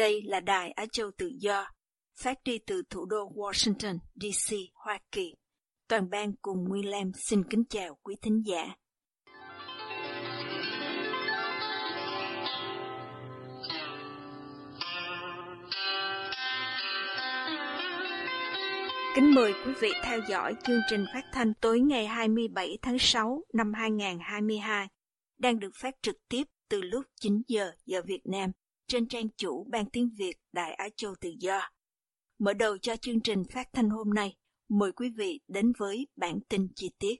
Đây là Đài Á Châu Tự Do, phát đi từ thủ đô Washington, D.C., Hoa Kỳ. Toàn ban cùng William xin kính chào quý thính giả. Kính mời quý vị theo dõi chương trình phát thanh tối ngày 27 tháng 6 năm 2022, đang được phát trực tiếp từ lúc 9 giờ giờ Việt Nam trên trang chủ Ban Tiếng Việt Đại Á Châu Tự Do. Mở đầu cho chương trình phát thanh hôm nay, mời quý vị đến với bản tin chi tiết.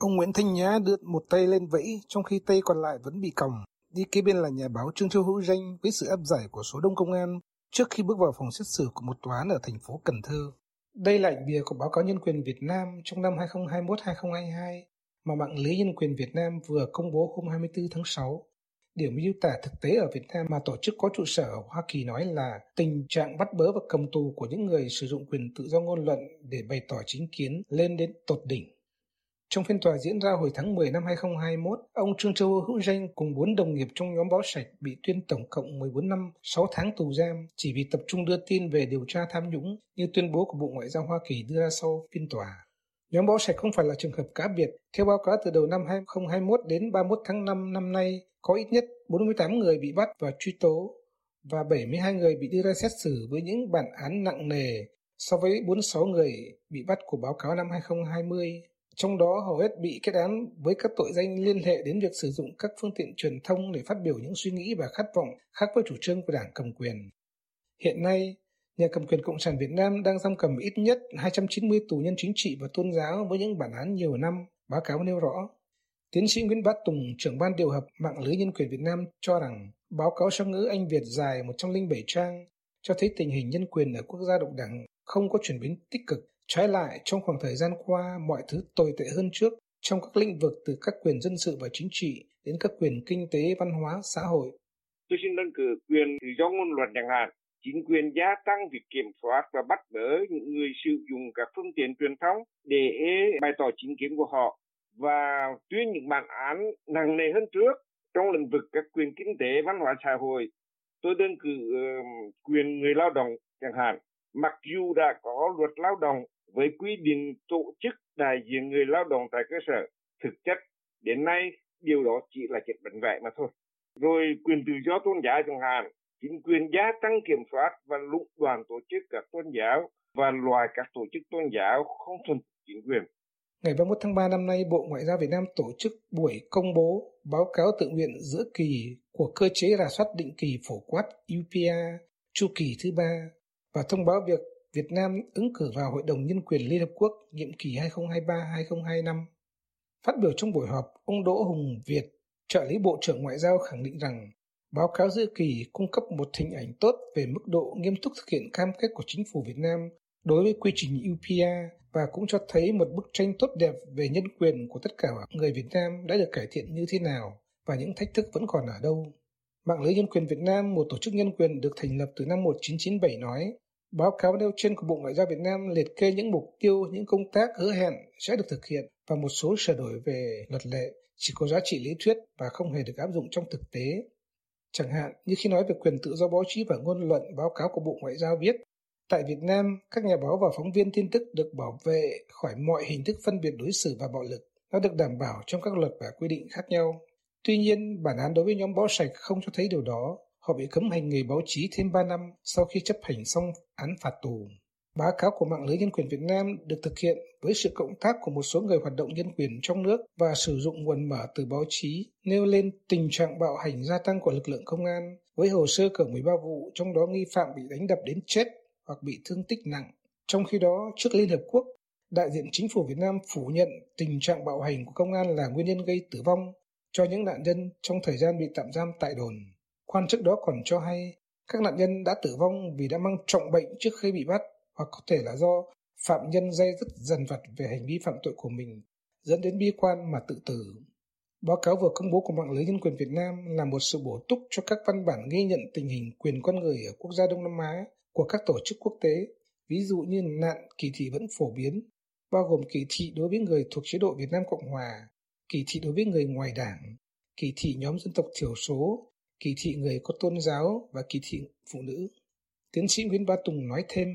Ông Nguyễn Thanh Nhã đưa một tay lên vẫy trong khi tay còn lại vẫn bị còng. Đi kế bên là nhà báo Trương Châu Hữu Danh với sự áp giải của số đông công an trước khi bước vào phòng xét xử của một tòa án ở thành phố Cần Thơ. Đây là ảnh bìa của báo cáo nhân quyền Việt Nam trong năm 2021-2022 mà mạng lưới nhân quyền Việt Nam vừa công bố hôm 24 tháng 6 điểm miêu tả thực tế ở Việt Nam mà tổ chức có trụ sở ở Hoa Kỳ nói là tình trạng bắt bớ và cầm tù của những người sử dụng quyền tự do ngôn luận để bày tỏ chính kiến lên đến tột đỉnh. Trong phiên tòa diễn ra hồi tháng 10 năm 2021, ông Trương Châu Hữu Danh cùng bốn đồng nghiệp trong nhóm báo sạch bị tuyên tổng cộng 14 năm 6 tháng tù giam chỉ vì tập trung đưa tin về điều tra tham nhũng như tuyên bố của Bộ Ngoại giao Hoa Kỳ đưa ra sau phiên tòa. Nhóm báo sạch không phải là trường hợp cá biệt. Theo báo cáo từ đầu năm 2021 đến 31 tháng 5 năm nay, có ít nhất 48 người bị bắt và truy tố và 72 người bị đưa ra xét xử với những bản án nặng nề so với 46 người bị bắt của báo cáo năm 2020. Trong đó hầu hết bị kết án với các tội danh liên hệ đến việc sử dụng các phương tiện truyền thông để phát biểu những suy nghĩ và khát vọng khác với chủ trương của đảng cầm quyền. Hiện nay, nhà cầm quyền Cộng sản Việt Nam đang giam cầm ít nhất 290 tù nhân chính trị và tôn giáo với những bản án nhiều năm, báo cáo nêu rõ. Tiến sĩ Nguyễn Bá Tùng, trưởng ban điều hợp mạng lưới nhân quyền Việt Nam cho rằng báo cáo song ngữ Anh Việt dài 107 trang cho thấy tình hình nhân quyền ở quốc gia độc đảng không có chuyển biến tích cực. Trái lại, trong khoảng thời gian qua, mọi thứ tồi tệ hơn trước trong các lĩnh vực từ các quyền dân sự và chính trị đến các quyền kinh tế, văn hóa, xã hội. Tôi xin đơn cử quyền tự do ngôn luận chẳng hạn. Chính quyền gia tăng việc kiểm soát và bắt bớ những người sử dụng các phương tiện truyền thông để bày tỏ chính kiến của họ và tuyên những bản án nặng nề hơn trước trong lĩnh vực các quyền kinh tế, văn hóa xã hội. Tôi đơn cử uh, quyền người lao động chẳng hạn. Mặc dù đã có luật lao động với quy định tổ chức đại diện người lao động tại cơ sở, thực chất đến nay điều đó chỉ là chuyện bệnh vẽ mà thôi. Rồi quyền tự do tôn giáo chẳng hạn, chính quyền gia tăng kiểm soát và lũng đoàn tổ chức các tôn giáo và loại các tổ chức tôn giáo không thuần chính quyền. Ngày 31 tháng 3 năm nay, Bộ Ngoại giao Việt Nam tổ chức buổi công bố báo cáo tự nguyện giữa kỳ của cơ chế rà soát định kỳ phổ quát UPA chu kỳ thứ ba và thông báo việc Việt Nam ứng cử vào Hội đồng Nhân quyền Liên Hợp Quốc nhiệm kỳ 2023-2025. Phát biểu trong buổi họp, ông Đỗ Hùng Việt, trợ lý Bộ trưởng Ngoại giao khẳng định rằng báo cáo giữa kỳ cung cấp một hình ảnh tốt về mức độ nghiêm túc thực hiện cam kết của chính phủ Việt Nam đối với quy trình UPA và cũng cho thấy một bức tranh tốt đẹp về nhân quyền của tất cả người Việt Nam đã được cải thiện như thế nào và những thách thức vẫn còn ở đâu. Mạng lưới nhân quyền Việt Nam, một tổ chức nhân quyền được thành lập từ năm 1997 nói, báo cáo nêu trên của Bộ Ngoại giao Việt Nam liệt kê những mục tiêu, những công tác hứa hẹn sẽ được thực hiện và một số sửa đổi về luật lệ chỉ có giá trị lý thuyết và không hề được áp dụng trong thực tế. Chẳng hạn như khi nói về quyền tự do báo chí và ngôn luận, báo cáo của Bộ Ngoại giao viết Tại Việt Nam, các nhà báo và phóng viên tin tức được bảo vệ khỏi mọi hình thức phân biệt đối xử và bạo lực. Nó được đảm bảo trong các luật và quy định khác nhau. Tuy nhiên, bản án đối với nhóm báo sạch không cho thấy điều đó. Họ bị cấm hành nghề báo chí thêm 3 năm sau khi chấp hành xong án phạt tù. Báo cáo của mạng lưới nhân quyền Việt Nam được thực hiện với sự cộng tác của một số người hoạt động nhân quyền trong nước và sử dụng nguồn mở từ báo chí, nêu lên tình trạng bạo hành gia tăng của lực lượng công an, với hồ sơ cỡ 13 vụ, trong đó nghi phạm bị đánh đập đến chết hoặc bị thương tích nặng. Trong khi đó, trước Liên Hợp Quốc, đại diện chính phủ Việt Nam phủ nhận tình trạng bạo hành của công an là nguyên nhân gây tử vong cho những nạn nhân trong thời gian bị tạm giam tại đồn. Quan chức đó còn cho hay các nạn nhân đã tử vong vì đã mang trọng bệnh trước khi bị bắt hoặc có thể là do phạm nhân dây dứt dần vặt về hành vi phạm tội của mình dẫn đến bi quan mà tự tử. Báo cáo vừa công bố của mạng lưới nhân quyền Việt Nam là một sự bổ túc cho các văn bản ghi nhận tình hình quyền con người ở quốc gia Đông Nam Á của các tổ chức quốc tế, ví dụ như nạn kỳ thị vẫn phổ biến, bao gồm kỳ thị đối với người thuộc chế độ Việt Nam Cộng Hòa, kỳ thị đối với người ngoài đảng, kỳ thị nhóm dân tộc thiểu số, kỳ thị người có tôn giáo và kỳ thị phụ nữ. Tiến sĩ Nguyễn Ba Tùng nói thêm.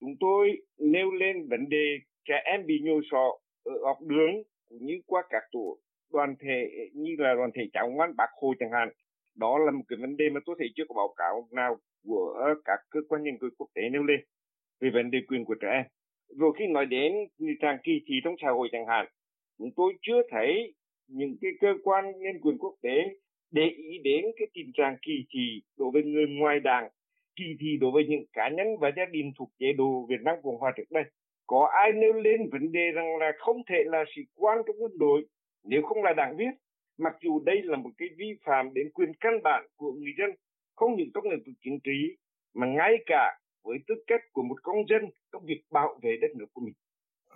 Chúng tôi nêu lên vấn đề trẻ em bị nhồi sọ ở học đường cũng như qua các tổ đoàn thể như là đoàn thể cháu ngoan bác Hồ chẳng hạn. Đó là một cái vấn đề mà tôi thấy chưa có báo cáo nào của các cơ quan nhân quyền quốc tế nêu lên về vấn đề quyền của trẻ em. Rồi khi nói đến tình trạng kỳ thị trong xã hội chẳng hạn, chúng tôi chưa thấy những cái cơ quan nhân quyền quốc tế để ý đến cái tình trạng kỳ thị đối với người ngoài đảng, kỳ thị đối với những cá nhân và gia đình thuộc chế độ Việt Nam Cộng Hòa trước đây. Có ai nêu lên vấn đề rằng là không thể là sĩ quan trong quân đội nếu không là đảng viên, mặc dù đây là một cái vi phạm đến quyền căn bản của người dân, không những trong lĩnh vực chính trị, mà ngay cả với tư cách của một công dân trong việc bảo vệ đất nước của mình.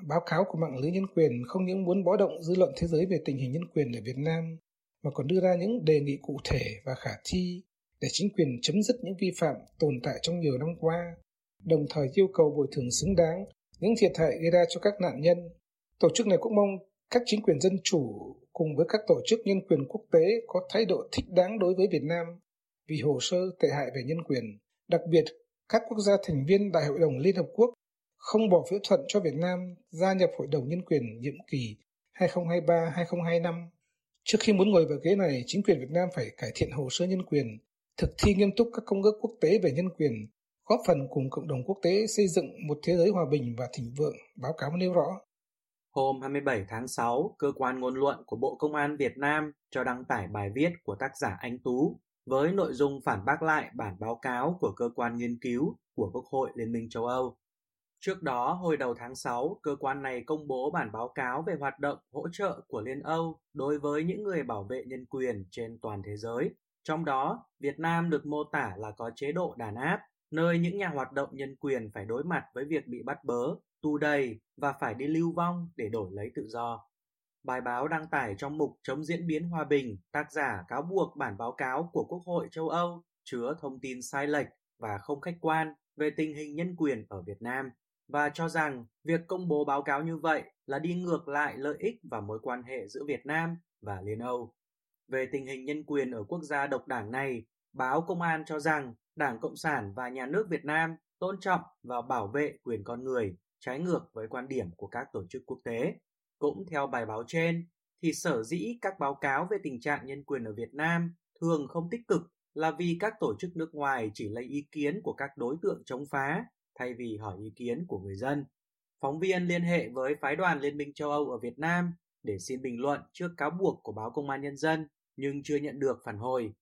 Báo cáo của mạng lưới nhân quyền không những muốn bó động dư luận thế giới về tình hình nhân quyền ở Việt Nam, mà còn đưa ra những đề nghị cụ thể và khả thi để chính quyền chấm dứt những vi phạm tồn tại trong nhiều năm qua, đồng thời yêu cầu bồi thường xứng đáng những thiệt hại gây ra cho các nạn nhân. Tổ chức này cũng mong các chính quyền dân chủ cùng với các tổ chức nhân quyền quốc tế có thái độ thích đáng đối với Việt Nam vì hồ sơ tệ hại về nhân quyền, đặc biệt các quốc gia thành viên Đại hội đồng Liên Hợp Quốc không bỏ phiếu thuận cho Việt Nam gia nhập Hội đồng Nhân quyền nhiệm kỳ 2023-2025. Trước khi muốn ngồi vào ghế này, chính quyền Việt Nam phải cải thiện hồ sơ nhân quyền, thực thi nghiêm túc các công ước quốc tế về nhân quyền, góp phần cùng cộng đồng quốc tế xây dựng một thế giới hòa bình và thịnh vượng, báo cáo nêu rõ. Hôm 27 tháng 6, cơ quan ngôn luận của Bộ Công an Việt Nam cho đăng tải bài viết của tác giả Anh Tú với nội dung phản bác lại bản báo cáo của cơ quan nghiên cứu của Quốc hội Liên minh châu Âu. Trước đó, hồi đầu tháng 6, cơ quan này công bố bản báo cáo về hoạt động hỗ trợ của Liên Âu đối với những người bảo vệ nhân quyền trên toàn thế giới. Trong đó, Việt Nam được mô tả là có chế độ đàn áp, nơi những nhà hoạt động nhân quyền phải đối mặt với việc bị bắt bớ, tù đầy và phải đi lưu vong để đổi lấy tự do. Bài báo đăng tải trong mục chống diễn biến hòa bình, tác giả cáo buộc bản báo cáo của Quốc hội châu Âu chứa thông tin sai lệch và không khách quan về tình hình nhân quyền ở Việt Nam và cho rằng việc công bố báo cáo như vậy là đi ngược lại lợi ích và mối quan hệ giữa Việt Nam và Liên Âu. Về tình hình nhân quyền ở quốc gia độc đảng này, báo Công an cho rằng Đảng Cộng sản và Nhà nước Việt Nam tôn trọng và bảo vệ quyền con người, trái ngược với quan điểm của các tổ chức quốc tế. Cũng theo bài báo trên, thì sở dĩ các báo cáo về tình trạng nhân quyền ở Việt Nam thường không tích cực là vì các tổ chức nước ngoài chỉ lấy ý kiến của các đối tượng chống phá thay vì hỏi ý kiến của người dân. Phóng viên liên hệ với phái đoàn Liên minh châu Âu ở Việt Nam để xin bình luận trước cáo buộc của báo Công an Nhân dân nhưng chưa nhận được phản hồi.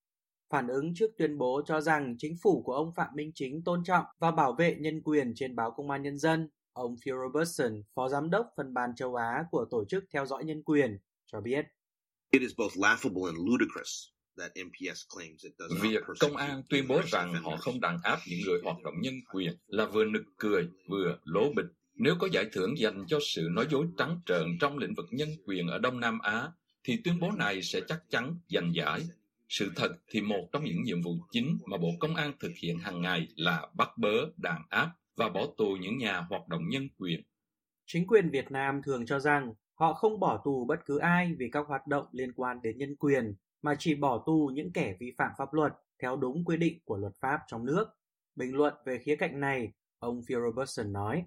Phản ứng trước tuyên bố cho rằng chính phủ của ông Phạm Minh Chính tôn trọng và bảo vệ nhân quyền trên báo Công an Nhân dân, ông Phil Robertson, phó giám đốc phân ban châu Á của Tổ chức Theo dõi Nhân quyền, cho biết. It is both laughable and ludicrous Việc công an tuyên bố rằng họ không đàn áp những người hoạt động nhân quyền là vừa nực cười, vừa lố bịch. Nếu có giải thưởng dành cho sự nói dối trắng trợn trong lĩnh vực nhân quyền ở Đông Nam Á, thì tuyên bố này sẽ chắc chắn giành giải. Sự thật thì một trong những nhiệm vụ chính mà Bộ Công an thực hiện hàng ngày là bắt bớ, đàn áp và bỏ tù những nhà hoạt động nhân quyền. Chính quyền Việt Nam thường cho rằng họ không bỏ tù bất cứ ai vì các hoạt động liên quan đến nhân quyền mà chỉ bỏ tù những kẻ vi phạm pháp luật theo đúng quy định của luật pháp trong nước. Bình luận về khía cạnh này, ông Phil Robertson nói,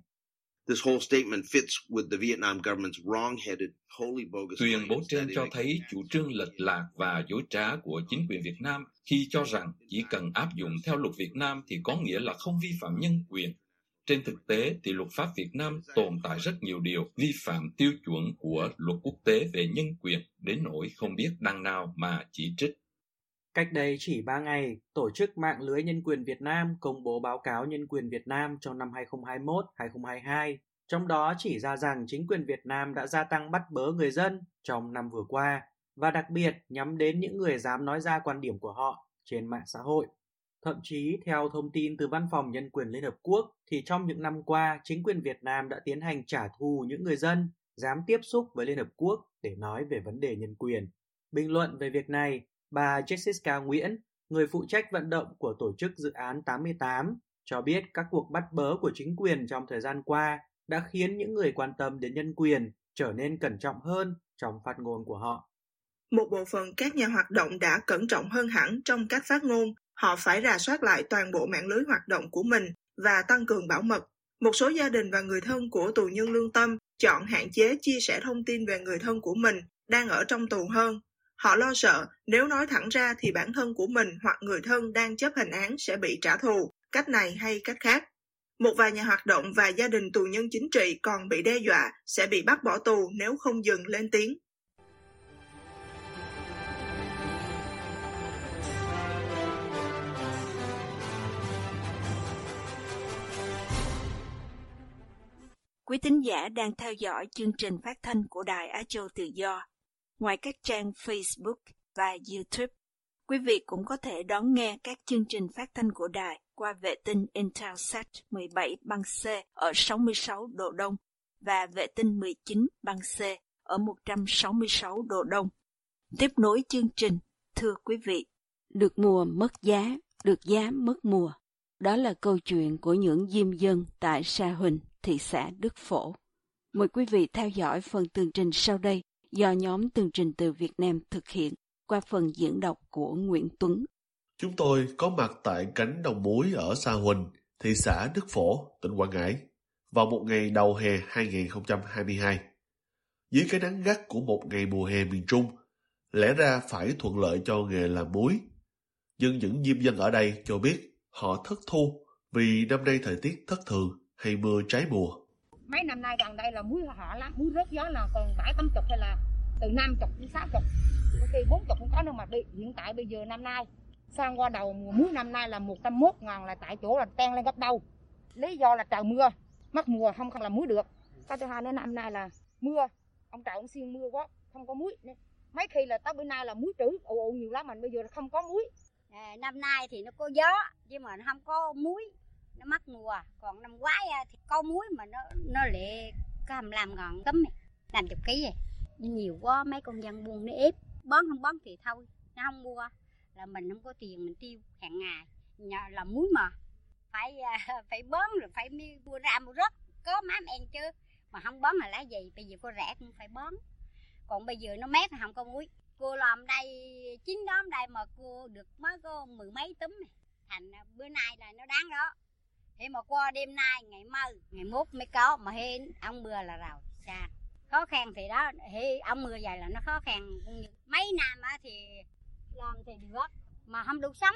This whole statement fits with the Vietnam government's wrong-headed, wholly bogus Tuyên bố trên cho thấy chủ trương lệch lạc và dối trá của chính quyền Việt Nam khi cho rằng chỉ cần áp dụng theo luật Việt Nam thì có nghĩa là không vi phạm nhân quyền. Trên thực tế thì luật pháp Việt Nam tồn tại rất nhiều điều vi phạm tiêu chuẩn của luật quốc tế về nhân quyền đến nỗi không biết đằng nào mà chỉ trích. Cách đây chỉ 3 ngày, Tổ chức Mạng lưới Nhân quyền Việt Nam công bố báo cáo Nhân quyền Việt Nam trong năm 2021-2022, trong đó chỉ ra rằng chính quyền Việt Nam đã gia tăng bắt bớ người dân trong năm vừa qua. và đặc biệt nhắm đến những người dám nói ra quan điểm của họ trên mạng xã hội. Thậm chí, theo thông tin từ Văn phòng Nhân quyền Liên Hợp Quốc, thì trong những năm qua, chính quyền Việt Nam đã tiến hành trả thù những người dân dám tiếp xúc với Liên Hợp Quốc để nói về vấn đề nhân quyền. Bình luận về việc này, bà Jessica Nguyễn, người phụ trách vận động của tổ chức dự án 88, cho biết các cuộc bắt bớ của chính quyền trong thời gian qua đã khiến những người quan tâm đến nhân quyền trở nên cẩn trọng hơn trong phát ngôn của họ. Một bộ phận các nhà hoạt động đã cẩn trọng hơn hẳn trong cách phát ngôn. Họ phải rà soát lại toàn bộ mạng lưới hoạt động của mình và tăng cường bảo mật. Một số gia đình và người thân của tù nhân lương tâm chọn hạn chế chia sẻ thông tin về người thân của mình đang ở trong tù hơn. Họ lo sợ nếu nói thẳng ra thì bản thân của mình hoặc người thân đang chấp hành án sẽ bị trả thù, cách này hay cách khác. Một vài nhà hoạt động và gia đình tù nhân chính trị còn bị đe dọa sẽ bị bắt bỏ tù nếu không dừng lên tiếng. Quý tín giả đang theo dõi chương trình phát thanh của Đài Á Châu Tự Do. Ngoài các trang Facebook và YouTube, quý vị cũng có thể đón nghe các chương trình phát thanh của đài qua vệ tinh Intelsat 17 băng C ở 66 độ Đông và vệ tinh 19 băng C ở 166 độ Đông. Tiếp nối chương trình, thưa quý vị, được mùa mất giá, được giá mất mùa. Đó là câu chuyện của những diêm dân tại Sa Huỳnh, thị xã Đức Phổ. Mời quý vị theo dõi phần tường trình sau đây do nhóm tường trình từ Việt Nam thực hiện qua phần diễn đọc của Nguyễn Tuấn. Chúng tôi có mặt tại cánh đồng muối ở Sa Huỳnh, thị xã Đức Phổ, tỉnh Quảng Ngãi, vào một ngày đầu hè 2022. Dưới cái nắng gắt của một ngày mùa hè miền Trung, lẽ ra phải thuận lợi cho nghề làm muối. Nhưng những diêm dân ở đây cho biết họ thất thu vì năm nay thời tiết thất thường hay mưa trái mùa. Mấy năm nay gần đây là muối họ lắm, muối rớt gió là còn bảy tám chục hay là từ năm chục đến sáu chục, có khi bốn chục cũng có đâu mà đi. Hiện tại bây giờ năm nay sang qua đầu mùa muối năm nay là 101 ngàn là tại chỗ là ten lên gấp đầu. Lý do là trời mưa, mất mùa không còn làm muối được. Cái thứ hai nữa năm nay là mưa, ông trời ông xiên mưa quá, không có muối. Mấy khi là tới bữa nay là muối trữ ồ ồ nhiều lắm mình bây giờ là không có muối. À, năm nay thì nó có gió nhưng mà nó không có muối nó mất mùa còn năm ngoái à, thì có muối mà nó nó lại có hầm làm ngọn tấm làm chục ký vậy. Nhiều quá, mấy con dân buôn nó ép. Bón không bón thì thôi, nó không mua. Là mình không có tiền, mình tiêu hàng ngày. Nhờ là muối mà. Phải à, phải bón rồi phải mua ra mua rớt. Có mám em chứ. Mà không bón là lá gì? Bây giờ cô rẻ cũng phải bón. Còn bây giờ nó mát không có muối. Cô làm đây, chín đóm đây mà cô được mới có mười mấy tấm này thành à, bữa nay là nó đáng đó thế mà qua đêm nay, ngày mai ngày mốt mới có, mà hê ông mưa là rào xa. Khó khăn thì đó, hê, ông mưa vậy là nó khó khăn. Mấy năm á thì làm thì được, mà không đủ sống.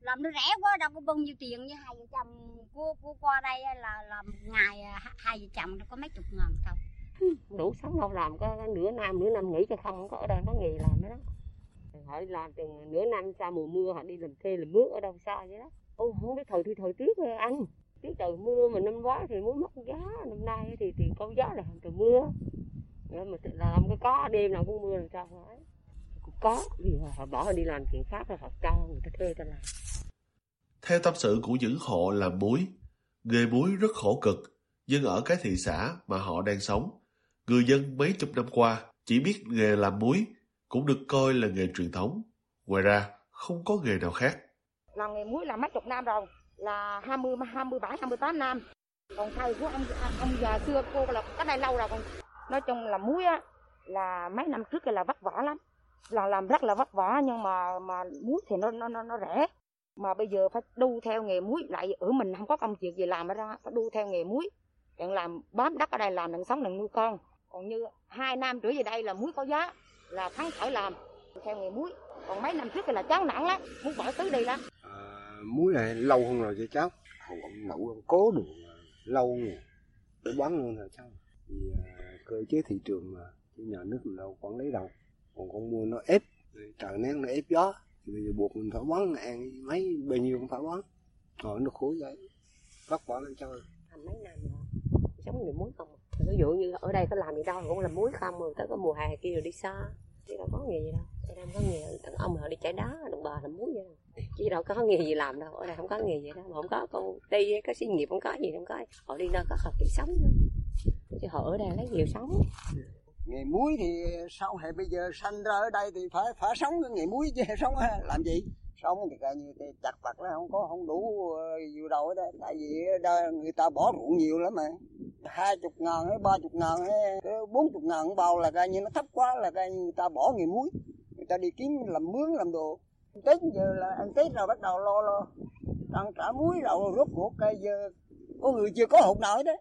Làm nó rẻ quá, đâu có bao nhiêu tiền như hai vợ chồng cô cô qua đây là làm ngày à, hai vợ chồng nó có mấy chục ngàn thôi đủ sống đâu, làm có nửa năm nửa năm nghỉ cho không có ở đây có nghề làm đó. Họ đi làm từ nửa năm sau mùa mưa, họ đi làm thuê làm mướn ở đâu xa vậy đó ô, không biết thời thì thời tiết anh. Tiết trời mưa mà năm ngoái thì muốn mất giá, năm nay thì thì có giá là từ mưa. Nên mà làm cái có, đêm nào cũng mưa làm sao phải cũng có vì họ bỏ đi làm chuyện khác rồi họ cho người ta thuê ta làm. Theo tâm sự của những hộ làm muối, nghề muối rất khổ cực, nhưng ở cái thị xã mà họ đang sống, người dân mấy chục năm qua chỉ biết nghề làm muối cũng được coi là nghề truyền thống. Ngoài ra, không có nghề nào khác là nghề muối là mấy chục năm rồi. Là 20 27 28 năm còn thầy của ông ông già xưa cô là cái này lâu rồi. Còn nói chung là muối á là mấy năm trước là vất vả lắm. Là làm rất là vất vả nhưng mà mà muối thì nó nó nó, nó rẻ. Mà bây giờ phải đu theo nghề muối lại ở mình không có công việc gì làm ở ra. Phải đu theo nghề muối. Đừng làm bám đất ở đây làm đừng sống đừng nuôi con. Còn như hai năm trở về đây là muối có giá là thắng khỏi làm. Theo nghề muối. Còn mấy năm trước thì là chán nặng lắm. Muốn bỏ tứ đi lắm muối này lâu hơn rồi cho cháu. Hầu ông nậu ông cố được à, lâu rồi. Để bán luôn rồi cháu. Thì à, cơ chế thị trường mà chứ nhà nước mình đâu quản lý đâu. Còn con mua nó ép trời nén nó ép gió. Thì bây giờ buộc mình phải bán ăn mấy bao nhiêu cũng phải bán. Rồi nó khối vậy. Bắt bỏ lên chơi Làm mấy năm rồi sống người muối không à? ví dụ như ở đây có làm gì đâu cũng làm muối không rồi tới có mùa hè kia rồi đi xa chứ đâu có nghề gì đâu. Ở đây không có nghề. Đàn ông họ đi chạy đá đồng bờ làm muối vậy đâu chứ đâu có nghề gì làm đâu. Ở đây không có nghề gì đâu. Mà không có con đi, có xí nghiệp, không có gì, không có họ đi đâu có học kiếm sống nữa chứ họ ở đây lấy nhiều sống. Nghề muối thì sau này bây giờ sanh ra ở đây thì phải phải sống cái nghề muối chứ sống làm gì? Sống thì coi như cái chặt vặt nó không có, không đủ ờ, nhiều đâu ở đây. Tại vì đây người ta bỏ ruộng nhiều lắm mà hai chục ngàn hay ba chục ngàn hay bốn chục ngàn bao là coi như nó thấp quá là coi người ta bỏ nghề muối. Người ta đi kiếm làm mướn làm đồ. Tết giờ là ăn tết rồi bắt đầu lo lo. Ăn trả muối rồi rốt cuộc cây giờ có người chưa có hộp nổi đấy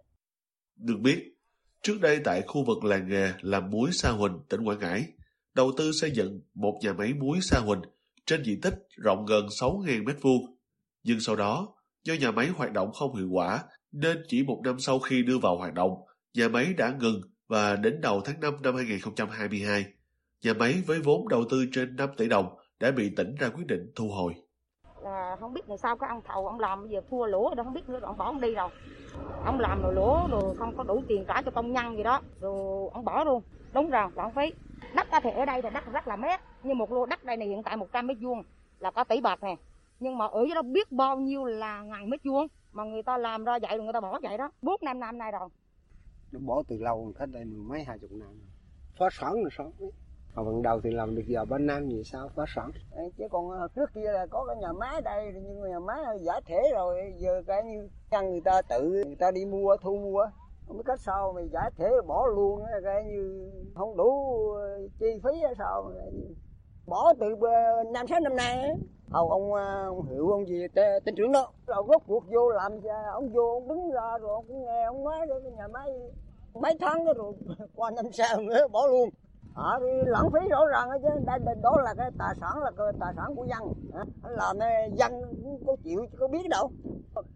được biết trước đây tại khu vực làng nghề làm muối Sa Huỳnh, tỉnh Quảng Ngãi, đầu tư xây dựng một nhà máy muối Sa Huỳnh trên diện tích rộng gần 6.000 m2. Nhưng sau đó, do nhà máy hoạt động không hiệu quả, nên chỉ một năm sau khi đưa vào hoạt động, nhà máy đã ngừng và đến đầu tháng 5 năm 2022, nhà máy với vốn đầu tư trên 5 tỷ đồng đã bị tỉnh ra quyết định thu hồi. À, không biết là sao cái ông thầu ông làm bây giờ thua lỗ rồi không biết nữa ông bỏ ông đi rồi. Ông làm rồi lỗ rồi không có đủ tiền trả cho công nhân gì đó, rồi ông bỏ luôn. Đúng rồi, lãng phí đất thì ở đây thì đất rất là mét như một lô đất đây này hiện tại 100 mét vuông là có tỷ bạc nè nhưng mà ở dưới đó biết bao nhiêu là ngàn mét vuông mà người ta làm ra vậy rồi người ta bỏ vậy đó. Bốn năm năm nay rồi. Nó bỏ từ lâu cách đây mười mấy hai chục năm phá sản rồi sao mà ban đầu thì làm được giờ ba năm gì sao? Phá sản. Chứ còn ờ, trước kia là có cái nhà máy đây nhưng nhà máy giải thể rồi. Giờ cái như nhân người ta tự người ta đi mua thu mua. Không biết cách sao mày giải thể bỏ luôn cái như không đủ ờ, chi phí hay sao bỏ từ ờ, năm sáu năm nay hầu ông, ờ, ông hiểu ông gì tên trưởng đó. Rồi rốt cuộc vô làm à? ông vô ông đứng ra rồi ông cũng nghe ông nói cái nhà máy mấy tháng đó rồi qua năm sau nữa bỏ luôn. Họ thì lãng phí rõ ràng chứ. Đây đó là cái tài sản là cái tài sản của dân. Làm dân có chịu có biết đâu.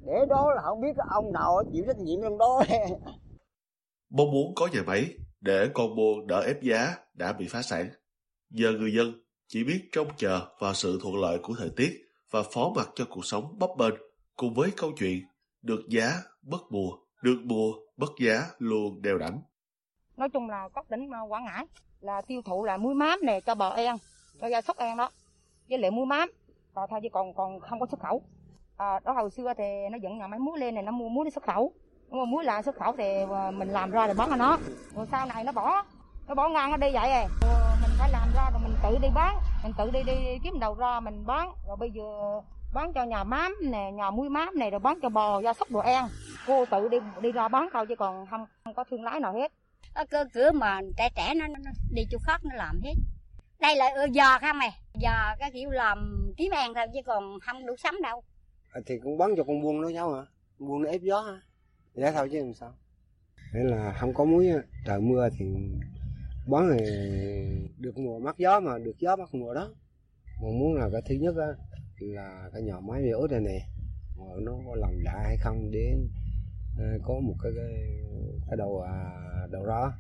Để đó là không biết cái ông nào chịu trách nhiệm trong đó. Mong muốn có nhà máy để con buôn đỡ ép giá đã bị phá sản. Giờ người dân chỉ biết trông chờ vào sự thuận lợi của thời tiết và phó mặc cho cuộc sống bấp bênh cùng với câu chuyện được giá bất mùa, được mùa bất giá luôn đều đặn. Nói chung là các tỉnh ờ, Quảng Ngãi là tiêu thụ là muối mám nè cho bò en, cho gia súc en đó, với lại muối mám, và thôi chứ còn còn không có xuất khẩu. À, đó hồi xưa thì nó dựng nhà máy muối lên này nó mua muối đi xuất khẩu nhưng mà muối là xuất khẩu thì ờ, mình làm ra rồi bán cho nó rồi sau này nó bỏ nó bỏ ngang nó đi vậy rồi phải làm ra rồi mình tự đi bán. Mình tự đi đi kiếm đầu ra mình bán. Rồi bây giờ bán cho nhà mám nè nhà muối mám này rồi bán cho bò gia súc đồ en cô tự đi đi ra bán thôi chứ còn không không có thương lái nào hết. Cơ cửa mà trẻ trẻ nó, nó đi chỗ khác nó làm hết. Đây là giờ không mày? Giờ cái kiểu làm kiếm ăn thôi chứ còn không đủ sắm đâu. À, thì cũng bán cho con buôn nó nhau hả? Buôn nó ép gió hả? Giá thôi chứ làm sao. Thế là không có muối trời mưa thì bón này được mùa mắc gió mà được gió mắc mùa đó. Mà muốn là cái thứ nhất á là cái nhỏ máy bị ốt này nè. Mà nó có làm lại hay không để ờ, có một cái cái, cái đầu à, đầu ra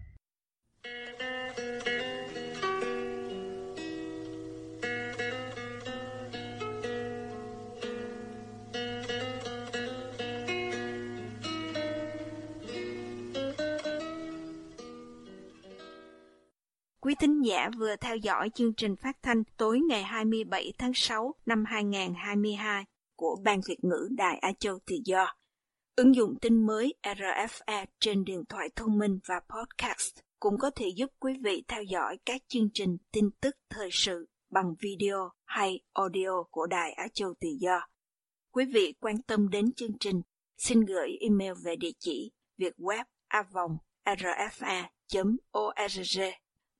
thính giả vừa theo dõi chương trình phát thanh tối ngày 27 tháng 6 năm 2022 của Ban Việt ngữ Đài Á Châu Tự Do. Ứng dụng tin mới RFA trên điện thoại thông minh và podcast cũng có thể giúp quý vị theo dõi các chương trình tin tức thời sự bằng video hay audio của Đài Á Châu Tự Do. Quý vị quan tâm đến chương trình, xin gửi email về địa chỉ vietweb rfa.org